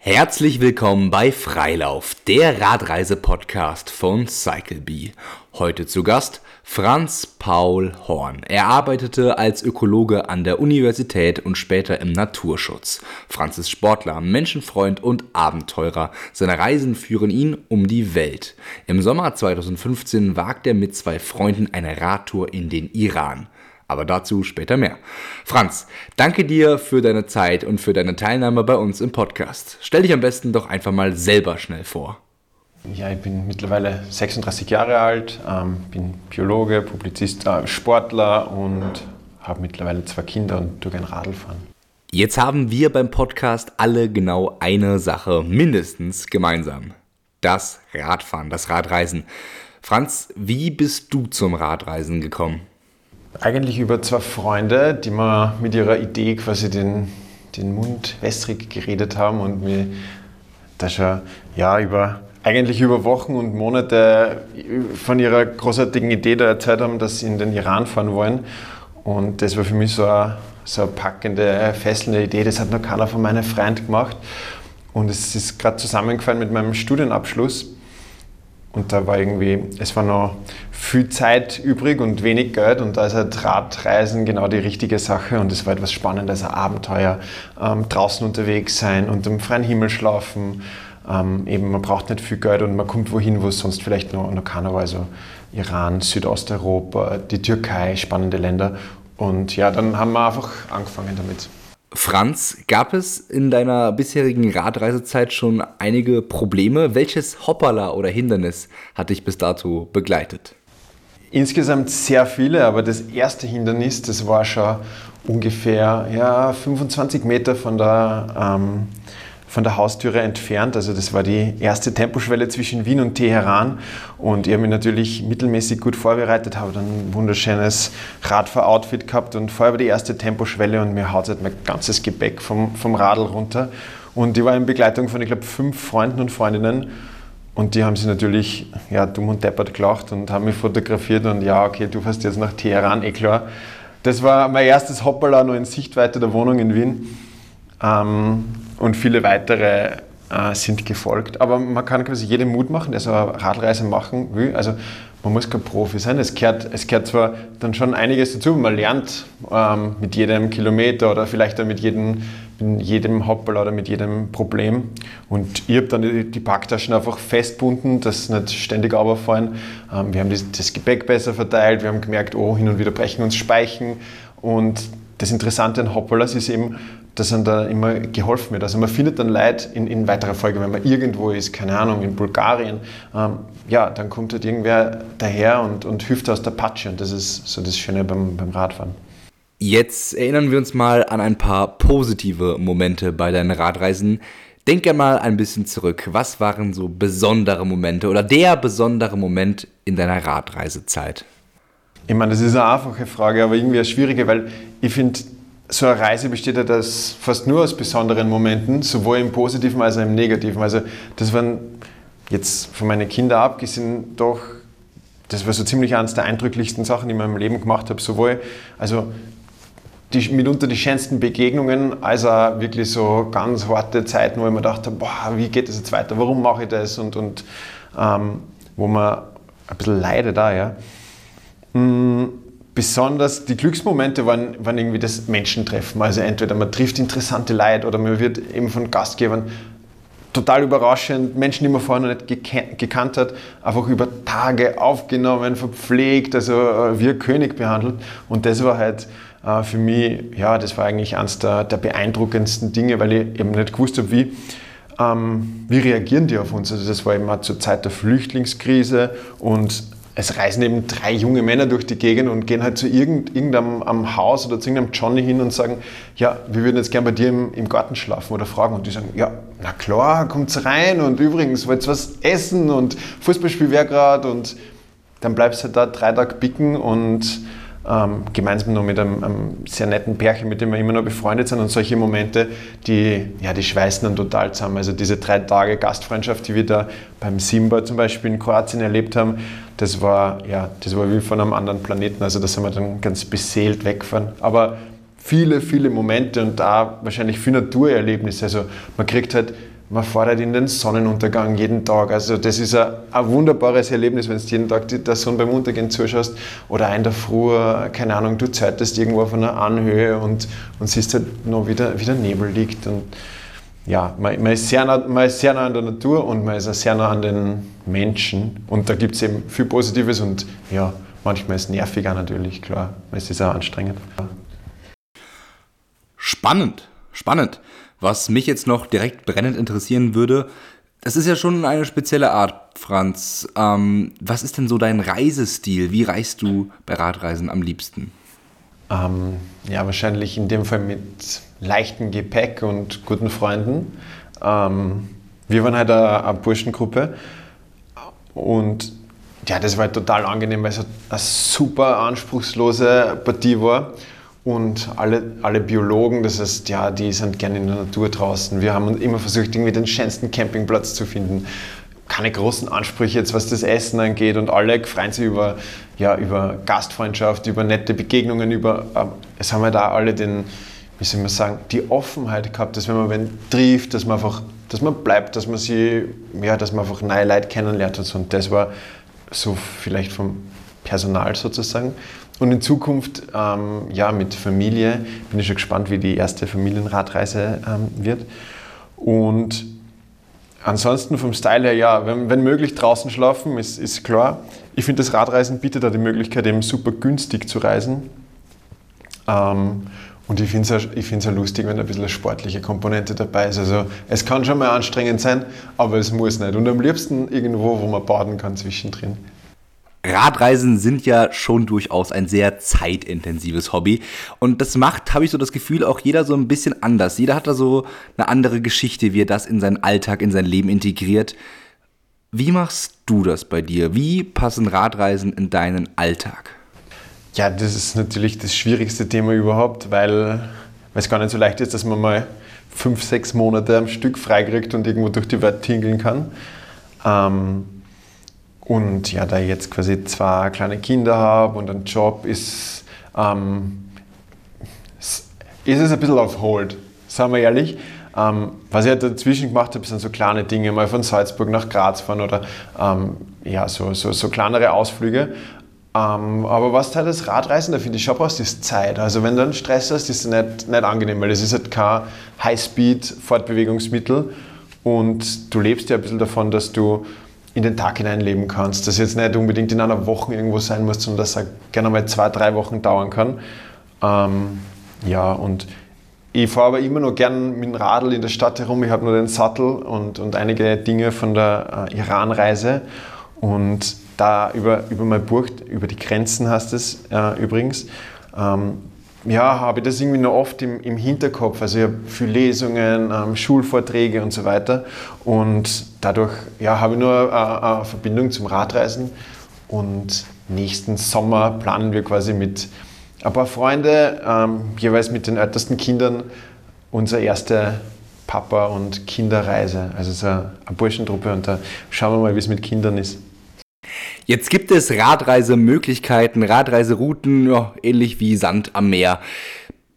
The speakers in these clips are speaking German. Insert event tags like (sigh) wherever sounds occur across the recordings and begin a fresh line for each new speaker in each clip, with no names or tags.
Herzlich willkommen bei Freilauf, der Radreise-Podcast von CycleBee. Heute zu Gast Franz Paul Horn. Er arbeitete als Ökologe an der Universität und später im Naturschutz. Franz ist Sportler, Menschenfreund und Abenteurer. Seine Reisen führen ihn um die Welt. Im Sommer 2015 wagt er mit zwei Freunden eine Radtour in den Iran. Aber dazu später mehr. Franz, danke dir für deine Zeit und für deine Teilnahme bei uns im Podcast. Stell dich am besten doch einfach mal selber schnell vor.
Ja, ich bin mittlerweile 36 Jahre alt, ähm, bin Biologe, Publizist, äh, Sportler und habe mittlerweile zwei Kinder und tue gerne Radl fahren.
Jetzt haben wir beim Podcast alle genau eine Sache mindestens gemeinsam. Das Radfahren, das Radreisen. Franz, wie bist du zum Radreisen gekommen?
Eigentlich über zwei Freunde, die mir mit ihrer Idee quasi den, den Mund wässrig geredet haben und mir da schon ja, über, eigentlich über Wochen und Monate von ihrer großartigen Idee da erzählt haben, dass sie in den Iran fahren wollen. Und das war für mich so eine, so eine packende, fesselnde Idee. Das hat noch keiner von meinen Freunden gemacht. Und es ist gerade zusammengefallen mit meinem Studienabschluss. Und da war irgendwie, es war noch viel Zeit übrig und wenig Geld und da ist halt Radreisen genau die richtige Sache und es war etwas Spannendes, ein Abenteuer, ähm, draußen unterwegs sein, unter dem freien Himmel schlafen, ähm, eben man braucht nicht viel Geld und man kommt wohin, wo es sonst vielleicht noch, noch keiner war, also Iran, Südosteuropa, die Türkei, spannende Länder und ja, dann haben wir einfach angefangen damit.
Franz, gab es in deiner bisherigen Radreisezeit schon einige Probleme? Welches Hoppala oder Hindernis hat dich bis dato begleitet?
Insgesamt sehr viele, aber das erste Hindernis, das war schon ungefähr ja, 25 Meter von der ähm, von der Haustüre entfernt. Also das war die erste Temposchwelle zwischen Wien und Teheran. Und ich habe mich natürlich mittelmäßig gut vorbereitet, habe dann ein wunderschönes Radfahroutfit gehabt und vorher war die erste Temposchwelle und mir haut halt mein ganzes Gepäck vom, vom Radl runter. Und die war in Begleitung von, ich glaube, fünf Freunden und Freundinnen. Und die haben sich natürlich ja, dumm und deppert gelacht und haben mich fotografiert und ja, okay, du fährst jetzt nach Teheran, eh klar. Das war mein erstes Hoppala noch in Sichtweite der Wohnung in Wien. Ähm, und viele weitere äh, sind gefolgt. Aber man kann quasi jedem Mut machen, der so eine Radreise machen will. Also man muss kein Profi sein. Es gehört, es gehört zwar dann schon einiges dazu, man lernt ähm, mit jedem Kilometer oder vielleicht auch mit jedem, mit jedem Hoppel oder mit jedem Problem. Und ich habe dann die, Packtaschen einfach festbunden, dass nicht ständig runterfallen. Ähm, wir haben das, das Gepäck besser verteilt, wir haben gemerkt, oh, hin und wieder brechen uns Speichen. Und das Interessante an Hoppelas ist eben, dass einem da immer geholfen wird. Also man findet dann Leute in, in weiterer Folge, wenn man irgendwo ist, keine Ahnung, in Bulgarien, ähm, ja, dann kommt halt irgendwer daher und, und hilft aus der Patsche und das ist so das Schöne beim, beim Radfahren.
Jetzt erinnern wir uns mal an ein paar positive Momente bei deinen Radreisen. Denk einmal ein bisschen zurück. Was waren so besondere Momente oder der besondere Moment in deiner Radreisezeit?
Ich meine, das ist eine einfache Frage, aber irgendwie eine schwierige, weil ich finde, so eine Reise besteht ja das fast nur aus besonderen Momenten, sowohl im Positiven als auch im Negativen. Also das waren jetzt von meinen Kindern abgesehen doch, das war so ziemlich eines der eindrücklichsten Sachen, die ich in meinem Leben gemacht habe. Sowohl, also die, mitunter die schönsten Begegnungen, als auch wirklich so ganz harte Zeiten, wo ich mir dachte, boah, wie geht das jetzt weiter, warum mache ich das und, und ähm, wo man ein bisschen leidet da, ja. Mm, besonders die Glücksmomente waren, waren irgendwie das Menschentreffen. Also entweder man trifft interessante Leute oder man wird eben von Gastgebern total überraschend, Menschen, die man vorher noch nicht gekannt hat, einfach über Tage aufgenommen, verpflegt, also äh, wie ein König behandelt. Und das war halt äh, für mich, ja, das war eigentlich eines der, der beeindruckendsten Dinge, weil ich eben nicht gewusst habe, wie, ähm, wie reagieren die auf uns. Also das war eben auch zur Zeit der Flüchtlingskrise und es reisen eben drei junge Männer durch die Gegend und gehen halt zu irgendeinem am Haus oder zu irgendeinem Johnny hin und sagen, ja, wir würden jetzt gern bei dir im, im Garten schlafen oder fragen. Und die sagen, ja, na klar, kommt's rein und übrigens, wollt was essen und Fußballspiel wäre gerade und dann bleibst du halt da drei Tage bicken und ähm, gemeinsam noch mit einem, einem, sehr netten Pärchen, mit dem wir immer noch befreundet sind und solche Momente, die, ja, die schweißen dann total zusammen. Also diese drei Tage Gastfreundschaft, die wir da beim Simba zum Beispiel in Kroatien erlebt haben, das war, ja, das war wie von einem anderen Planeten. Also da sind wir dann ganz beseelt weggefahren. Aber viele, viele Momente und da wahrscheinlich viele Naturerlebnisse. Also man kriegt halt, man halt in den Sonnenuntergang jeden Tag. Also das ist ein, ein wunderbares Erlebnis, wenn du jeden Tag der Sonne beim Untergehen zuschaust oder in der Früh, keine Ahnung, du zeitest irgendwo auf einer Anhöhe und, und siehst halt noch, wie der, wie der Nebel liegt. Und ja, man, man, ist sehr nah, man ist sehr nah an der Natur und man ist auch sehr nah an den Menschen. Und da gibt es eben viel Positives und ja, manchmal ist es nerviger natürlich, klar. Es ist auch anstrengend.
Spannend, spannend. Was mich jetzt noch direkt brennend interessieren würde, das ist ja schon eine spezielle Art, Franz. Ähm, was ist denn so dein Reisestil? Wie reist du bei Radreisen am liebsten?
Ähm, ja, wahrscheinlich in dem Fall mit leichtem Gepäck und guten Freunden. Ähm, wir waren halt eine, eine Burschengruppe und ja, das war halt total angenehm, weil es eine super anspruchslose Partie war. Und alle, alle Biologen, das heißt, ja, die sind gerne in der Natur draußen. Wir haben immer versucht, irgendwie den schönsten Campingplatz zu finden. Keine großen Ansprüche jetzt, was das Essen angeht. Und alle freuen sich über, ja, über Gastfreundschaft, über nette Begegnungen, über, äh, es haben wir da alle den, wie soll man sagen, die Offenheit gehabt, dass wenn man wen trifft, dass man einfach, dass man bleibt, dass man sie, ja, dass man einfach neue Leute kennenlernt und so. Und das war so vielleicht vom Personal sozusagen. Und in Zukunft, ähm, ja, mit Familie, bin ich schon gespannt, wie die erste Familienradreise ähm, wird. Und ansonsten vom Style her, ja, wenn, wenn möglich draußen schlafen, ist, ist klar. Ich finde, das Radreisen bietet da die Möglichkeit, eben super günstig zu reisen. Ähm, und ich finde es auch, lustig, wenn ein bisschen eine sportliche Komponente dabei ist. Also es kann schon mal anstrengend sein, aber es muss nicht. Und am liebsten irgendwo, wo man baden kann zwischendrin.
Radreisen sind ja schon durchaus ein sehr zeitintensives Hobby. Und das macht, habe ich so das Gefühl, auch jeder so ein bisschen anders. Jeder hat da so eine andere Geschichte, wie er das in seinen Alltag, in sein Leben integriert. Wie machst du das bei dir? Wie passen Radreisen in deinen Alltag?
Ja, das ist natürlich das schwierigste Thema überhaupt, weil es gar nicht so leicht ist, dass man mal fünf, sechs Monate am Stück freikriegt und irgendwo durch die Welt tingeln kann. Ähm, und ja, da ich jetzt quasi zwei kleine Kinder habe und einen Job, ist, ähm, ist es ein bisschen auf Hold, sagen wir ehrlich. Ähm, was ich halt dazwischen gemacht habe, sind so kleine Dinge, mal von Salzburg nach Graz fahren oder ähm, ja, so, so, so kleinere Ausflüge. Ähm, aber was halt das Radreisen, da finde ich schon brauchst, ist Zeit. Also wenn du einen Stress hast, ist es nicht, nicht angenehm, weil es ist halt kein High-Speed-Fortbewegungsmittel und du lebst ja ein bisschen davon, dass du in den Tag hineinleben kannst. Das jetzt nicht unbedingt in einer Woche irgendwo sein muss, sondern dass es gerne mal zwei, drei Wochen dauern kann. Ähm, ja, und ich fahre aber immer noch gern mit dem Radl in der Stadt herum. Ich habe nur den Sattel und, und einige Dinge von der äh, Iran-Reise. Und da über, über mein Buch, über die Grenzen heißt es äh, übrigens, ähm, ja, habe ich das irgendwie noch oft im, im Hinterkopf. Also ich habe viele Lesungen, ähm, Schulvorträge und so weiter. Und dadurch ja, habe ich nur eine, eine Verbindung zum Radreisen. Und nächsten Sommer planen wir quasi mit ein paar Freunden, ähm, jeweils mit den ältesten Kindern, unsere erste Papa- und Kinderreise. Also so eine Burschentruppe und da schauen wir mal, wie es mit Kindern ist.
Jetzt gibt es Radreisemöglichkeiten, Radreiserouten, ja, ähnlich wie Sand am Meer.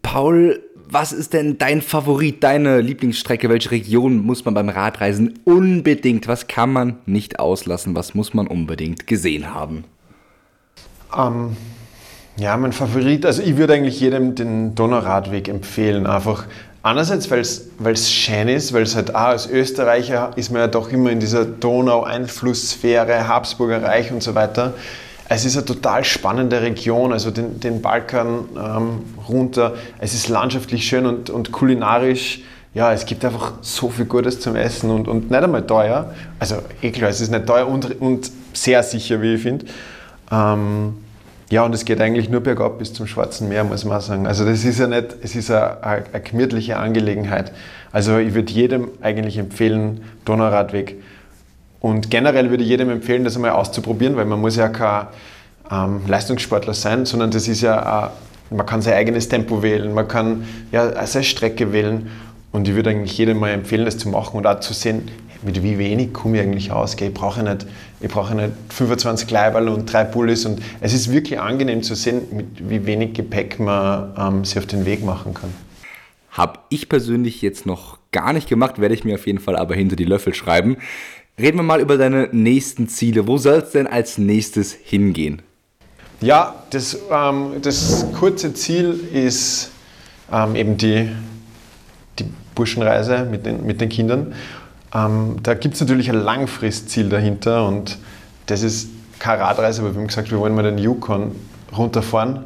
Paul, was ist denn dein Favorit, deine Lieblingsstrecke? Welche Region muss man beim Radreisen unbedingt, was kann man nicht auslassen, was muss man unbedingt gesehen haben?
Ähm, ja, mein Favorit, also ich würde eigentlich jedem den Donauradweg empfehlen, einfach Einerseits, weil es schön ist, weil es halt auch als Österreicher ist man ja doch immer in dieser Donau-Einflusssphäre, Habsburger Reich und so weiter. Es ist eine total spannende Region, also den, den Balkan ähm, runter. Es ist landschaftlich schön und, und kulinarisch. Ja, es gibt einfach so viel Gutes zum Essen und, und nicht einmal teuer. Also eh klar, es ist nicht teuer und, und sehr sicher, wie ich finde. Ähm, ja, und es geht eigentlich nur bergab bis zum Schwarzen Meer, muss man sagen. Also das ist ja nicht, es ist eine, gemütliche Angelegenheit. Also ich würde jedem eigentlich empfehlen, Donauradweg. Und generell würde ich jedem empfehlen, das einmal auszuprobieren, weil man muss ja kein ähm, Leistungssportler sein, sondern das ist ja, äh, man kann sein eigenes Tempo wählen, man kann ja seine Strecke wählen. Und ich würde eigentlich jedem mal empfehlen, das zu machen und auch zu sehen, mit wie wenig komme ich eigentlich aus? Ich brauche nicht, ich brauche nicht 25 Leiberl und drei Pullis und es ist wirklich angenehm zu sehen, mit wie wenig Gepäck man ähm, sich auf den Weg machen kann.
Habe ich persönlich jetzt noch gar nicht gemacht, werde ich mir auf jeden Fall aber hinter die Löffel schreiben. Reden wir mal über deine nächsten Ziele. Wo soll es denn als nächstes hingehen?
Ja, das, ähm, das kurze Ziel ist ähm, eben die, die Burschenreise mit den, mit den Kindern. Ähm, da gibt es natürlich ein Langfristziel dahinter und das ist keine Radreise, aber wir haben gesagt, wir wollen mal den Yukon runterfahren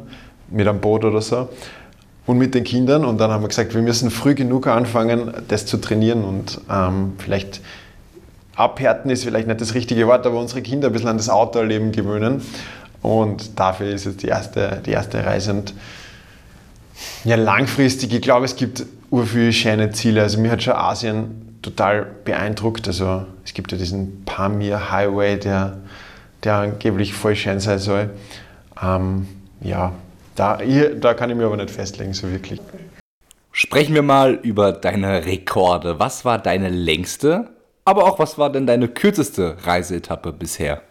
mit einem Boot oder so und mit den Kindern. Und dann haben wir gesagt, wir müssen früh genug anfangen, das zu trainieren und ähm, vielleicht abhärten ist vielleicht nicht das richtige Wort, aber unsere Kinder ein bisschen an das Outdoor-Leben gewöhnen. Und dafür ist es die erste, die erste Reise. Und ja, langfristig, ich glaube, es gibt ur viele schöne Ziele. Also mir hat schon Asien total beeindruckt. Also es gibt ja diesen Pamir Highway, der, der angeblich voll schön sein soll. Ähm, ja, da, hier, da kann ich mir aber nicht festlegen, so wirklich.
Sprechen wir mal über deine Rekorde. Was war deine längste, aber auch was war denn deine kürzeste Reiseetappe bisher?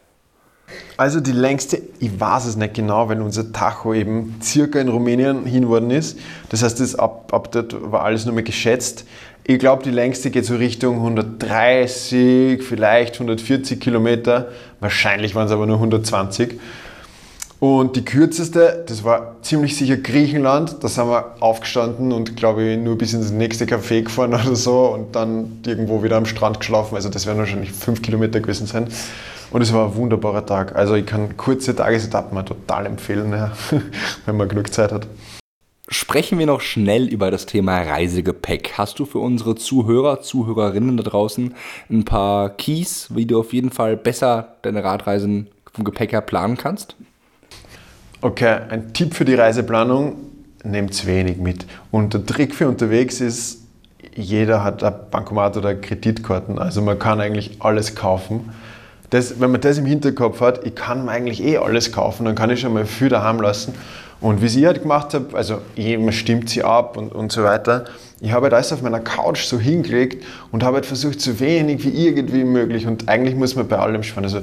Also die längste, ich weiß es nicht genau, weil unser Tacho eben circa in Rumänien hin worden ist. Das heißt, das ab, ab dort war alles nur mehr geschätzt. Ich glaube, die längste geht so Richtung 130, vielleicht 140 Kilometer. Wahrscheinlich waren es aber nur 120. Und die kürzeste, das war ziemlich sicher Griechenland. Da sind wir aufgestanden und glaube ich nur bis ins nächste Café gefahren (laughs) oder so und dann irgendwo wieder am Strand geschlafen. Also das werden wahrscheinlich fünf Kilometer gewesen sein. Und es war ein wunderbarer Tag. Also ich kann kurze Tagesetappen mal total empfehlen, ja, (laughs) wenn man genug Zeit hat.
Sprechen wir noch schnell über das Thema Reisegepäck. Hast du für unsere Zuhörer, Zuhörerinnen da draußen ein paar Keys, wie du auf jeden Fall besser deine Radreisen vom Gepäck her planen kannst?
Okay, ein Tipp für die Reiseplanung, nehmt wenig mit. Und der Trick für unterwegs ist, jeder hat ein Bankomat oder Kreditkarten, also man kann eigentlich alles kaufen. Das, wenn man das im Hinterkopf hat, ich kann eigentlich eh alles kaufen, dann kann ich schon mal viel daheim lassen. Und wie ich halt gemacht habe, also man stimmt sie ab und, und so weiter, ich habe halt alles auf meiner Couch so hingelegt und habe halt versucht, so wenig wie irgendwie möglich. Und eigentlich muss man bei allem sparen. Also,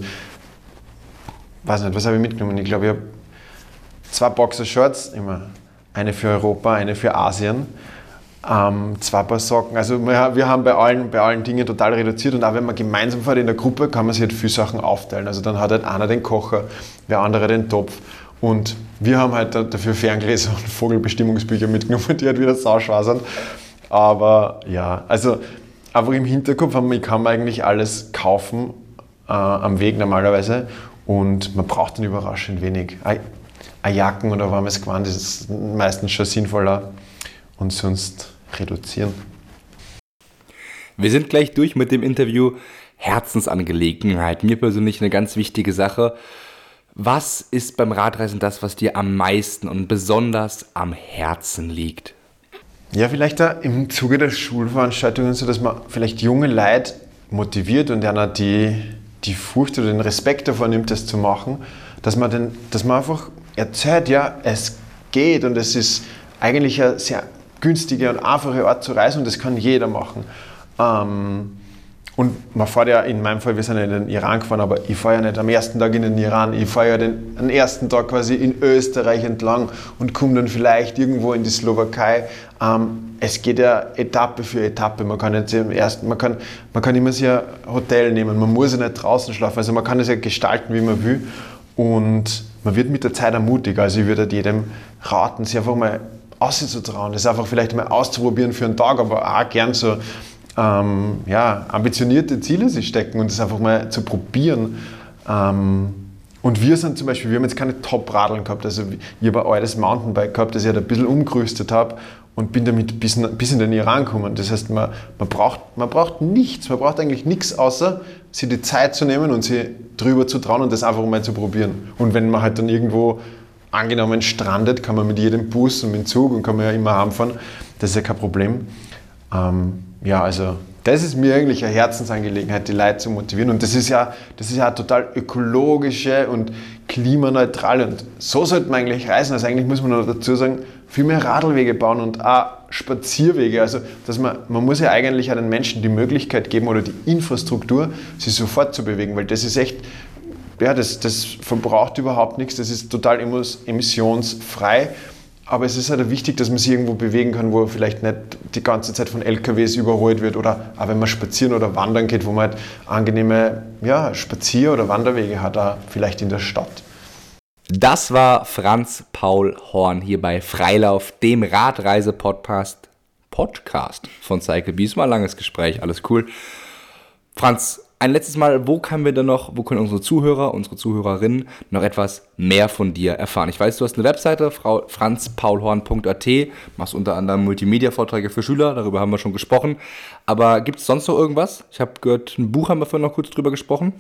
weiß nicht, was habe ich mitgenommen? Ich glaube, ich habe zwei Boxershorts, immer eine für Europa, eine für Asien, ähm, zwei Paar Socken. Also wir, wir, haben bei allen, bei allen Dingen total reduziert und auch wenn man gemeinsam fährt in der Gruppe, kann man sich halt viele Sachen aufteilen. Also dann hat halt einer den Kocher, der andere den Topf. Und wir haben halt dafür Ferngläser und Vogelbestimmungsbücher mitgenommen, die halt wieder sauschwer sind. Aber ja, also einfach im Hinterkopf haben, ich kann eigentlich alles kaufen äh, am Weg normalerweise und man braucht dann überraschend wenig eine Jacken oder warmes Gewand ist meistens schon sinnvoller und sonst reduzieren.
Wir sind gleich durch mit dem Interview. Herzensangelegenheit. Mir persönlich eine ganz wichtige Sache. Was ist beim Radreisen das, was dir am meisten und besonders am Herzen liegt?
Ja, vielleicht da im Zuge der Schulveranstaltungen so, dass man vielleicht junge Leute motiviert und einer die, die Furcht oder den Respekt davor nimmt, das zu machen, dass man, den, dass man einfach erzählt, ja, es geht und es ist eigentlich eine sehr günstige und einfache Art zu reisen und das kann jeder machen. Ähm, und man fährt ja, in meinem Fall, wir sind ja in den Iran gefahren, aber ich fahre ja nicht am ersten Tag in den Iran, ich fahre ja den, den ersten Tag quasi in Österreich entlang und komme dann vielleicht irgendwo in die Slowakei. Ähm, es geht ja Etappe für Etappe. Man kann, jetzt im ersten, man kann, man kann immer sehr Hotel nehmen, man muss ja nicht draußen schlafen, also man kann es ja gestalten, wie man will. Und man wird mit der Zeit ermutigt. Also ich würde halt jedem raten, sich einfach mal auszutrauen, das einfach vielleicht mal auszuprobieren für einen Tag, aber auch gern so ähm, ja, ambitionierte Ziele sich stecken und das einfach mal zu probieren. Ähm, und wir sind zum Beispiel, wir haben jetzt keine Top-Radeln gehabt. Also ich habe ein altes Mountainbike gehabt, das ich halt ein bisschen umgerüstet habe und bin damit bis, bis in den Iran gekommen. Das heißt, man, man, braucht, man braucht nichts, man braucht eigentlich nichts, außer sich die Zeit zu nehmen und sich drüber zu trauen und das einfach mal zu probieren. Und wenn man halt dann irgendwo angenommen strandet, kann man mit jedem Bus und mit dem Zug und kann man ja immer heimfahren. Das ist ja kein Problem. Ähm, ja, also das ist mir eigentlich eine Herzensangelegenheit, die Leute zu motivieren. Und das ist ja, das ist ja eine total ökologische und klimaneutrale. Und so sollte man eigentlich reisen. Also eigentlich muss man noch dazu sagen, viel mehr Radlwege bauen und auch Spazierwege. Also dass man, man muss ja eigentlich an den Menschen die Möglichkeit geben oder die Infrastruktur, sich sofort zu bewegen, weil das ist echt, ja, das, das verbraucht überhaupt nichts, das ist total emissionsfrei. Aber es ist halt wichtig, dass man sich irgendwo bewegen kann, wo vielleicht nicht die ganze Zeit von LKWs überholt wird oder auch wenn man spazieren oder wandern geht, wo man halt angenehme ja, Spazier- oder Wanderwege hat, auch vielleicht in der Stadt.
Das war Franz Paul Horn hier bei Freilauf, dem Radreise-Podcast Podcast von Cycle ein langes Gespräch, alles cool. Franz, ein letztes Mal, wo können wir denn noch, wo können unsere Zuhörer, unsere Zuhörerinnen noch etwas mehr von dir erfahren? Ich weiß, du hast eine Webseite, franzpaulhorn.at, machst unter anderem Multimedia-Vorträge für Schüler, darüber haben wir schon gesprochen. Aber gibt es sonst noch irgendwas? Ich habe gehört, ein Buch haben wir vorhin noch kurz drüber gesprochen.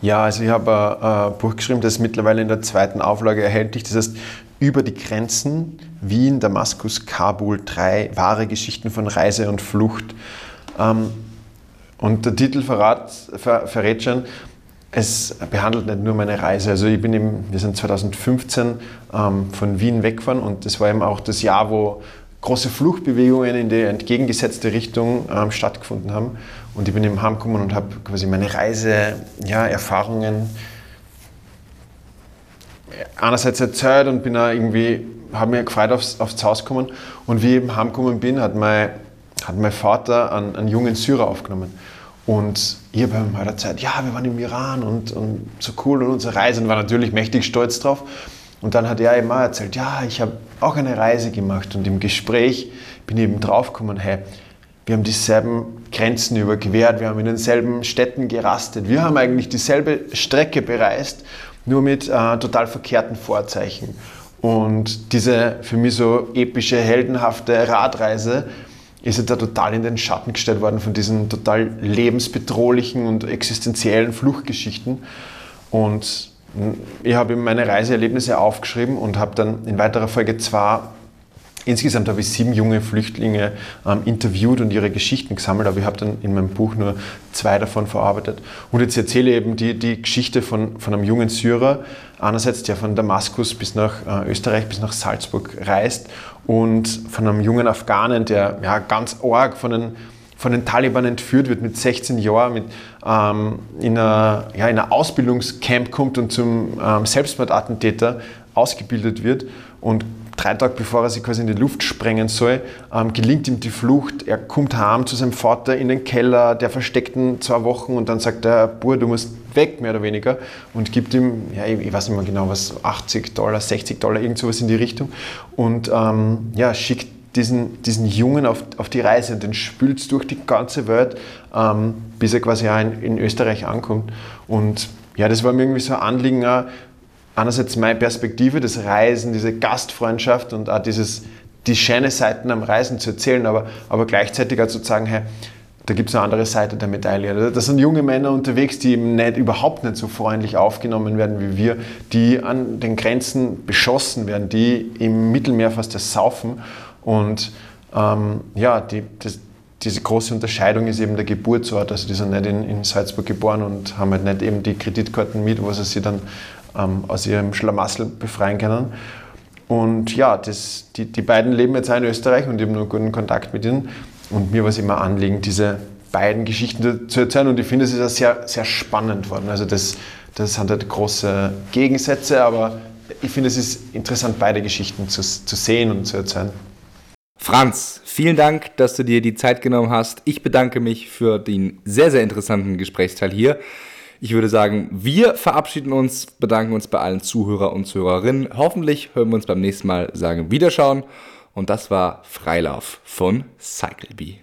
Ja, also ich habe ein, ein Buch geschrieben, das ist mittlerweile in der zweiten Auflage erhältlich. Das heißt, über die Grenzen Wien, Damaskus, Kabul, drei wahre Geschichten von Reise und Flucht. Ähm, und der Titel verrat, ver, verrät schon, es behandelt nicht nur meine Reise. Also ich bin eben, wir sind 2015 ähm, von Wien weggefahren und das war eben auch das Jahr, wo große Fluchtbewegungen in die entgegengesetzte Richtung ähm, stattgefunden haben. Und ich bin eben heimgekommen und habe quasi meine Reiseerfahrungen ja, einerseits erzählt und bin auch irgendwie, habe mich gefreut aufs, aufs Haus gekommen. Und wie ich eben heimgekommen bin, hat mein, hat mein Vater einen, einen jungen Syrer aufgenommen. Und habe ihm halt erzählt, ja, wir waren im Iran und, und so cool und unsere Reise und war natürlich mächtig stolz drauf. Und dann hat er eben auch erzählt, ja, ich habe auch eine Reise gemacht und im Gespräch bin ich eben draufgekommen, hey, wir haben dieselben Grenzen überquert, wir haben in denselben Städten gerastet, wir haben eigentlich dieselbe Strecke bereist, nur mit äh, total verkehrten Vorzeichen. Und diese für mich so epische, heldenhafte Radreise, ist er da total in den Schatten gestellt worden von diesen total lebensbedrohlichen und existenziellen Fluchtgeschichten. Und ich habe ihm meine Reiseerlebnisse aufgeschrieben und habe dann in weiterer Folge zwar Insgesamt habe ich sieben junge Flüchtlinge ähm, interviewt und ihre Geschichten gesammelt, aber ich habe dann in meinem Buch nur zwei davon verarbeitet. Und jetzt erzähle ich eben die, die Geschichte von, von einem jungen Syrer, einerseits der von Damaskus bis nach äh, Österreich, bis nach Salzburg reist und von einem jungen Afghanen, der ja, ganz arg von den, von den Taliban entführt wird mit 16 Jahren, mit, ähm, in, einer, ja, in ein Ausbildungscamp kommt und zum ähm, Selbstmordattentäter ausgebildet wird und drei Tage bevor er sich quasi in die Luft sprengen soll, ähm, gelingt ihm die Flucht. Er kommt heim zu seinem Vater in den Keller, der versteckt ihn zwei Wochen und dann sagt er, Bur, du musst weg, mehr oder weniger, und gibt ihm, ja, ich, ich weiß nicht mehr genau, was, 80 Dollar, 60 Dollar, irgend sowas in die Richtung und ähm, ja, schickt diesen, diesen Jungen auf, auf die Reise und den spült durch die ganze Welt, ähm, bis er quasi auch in, in Österreich ankommt. Und ja, das war mir irgendwie so ein Anliegen, auch, einerseits meine Perspektive, das Reisen, diese Gastfreundschaft und auch dieses, die schönen Seiten am Reisen zu erzählen, aber, aber gleichzeitig auch zu sagen, hey, da gibt es eine andere Seite der Medaille. Da sind junge Männer unterwegs, die eben nicht, überhaupt nicht so freundlich aufgenommen werden wie wir, die an den Grenzen beschossen werden, die im Mittelmeer fast ersaufen. Und ähm, ja, die, das, diese große Unterscheidung ist eben der Geburtsort. Also die sind nicht in, in Salzburg geboren und haben halt nicht eben die Kreditkarten mit, wo sie sich dann ähm, aus ihrem Schlamassel befreien können. Und ja, das, die, die beiden leben jetzt auch in Österreich und ich habe nur guten Kontakt mit ihnen. Und mir war es immer Anliegen, diese beiden Geschichten zu erzählen. Und ich finde, es ist auch sehr, sehr spannend worden. Also das, das sind halt große Gegensätze, aber ich finde, es ist interessant, beide Geschichten zu, zu sehen und zu erzählen.
Franz, vielen Dank, dass du dir die Zeit genommen hast. Ich bedanke mich für den sehr, sehr interessanten Gesprächsteil hier. Ich würde sagen, wir verabschieden uns, bedanken uns bei allen Zuhörer und Zuhörerinnen. Hoffentlich hören wir uns beim nächsten Mal sagen Wiederschauen. Und das war Freilauf von CycleBee.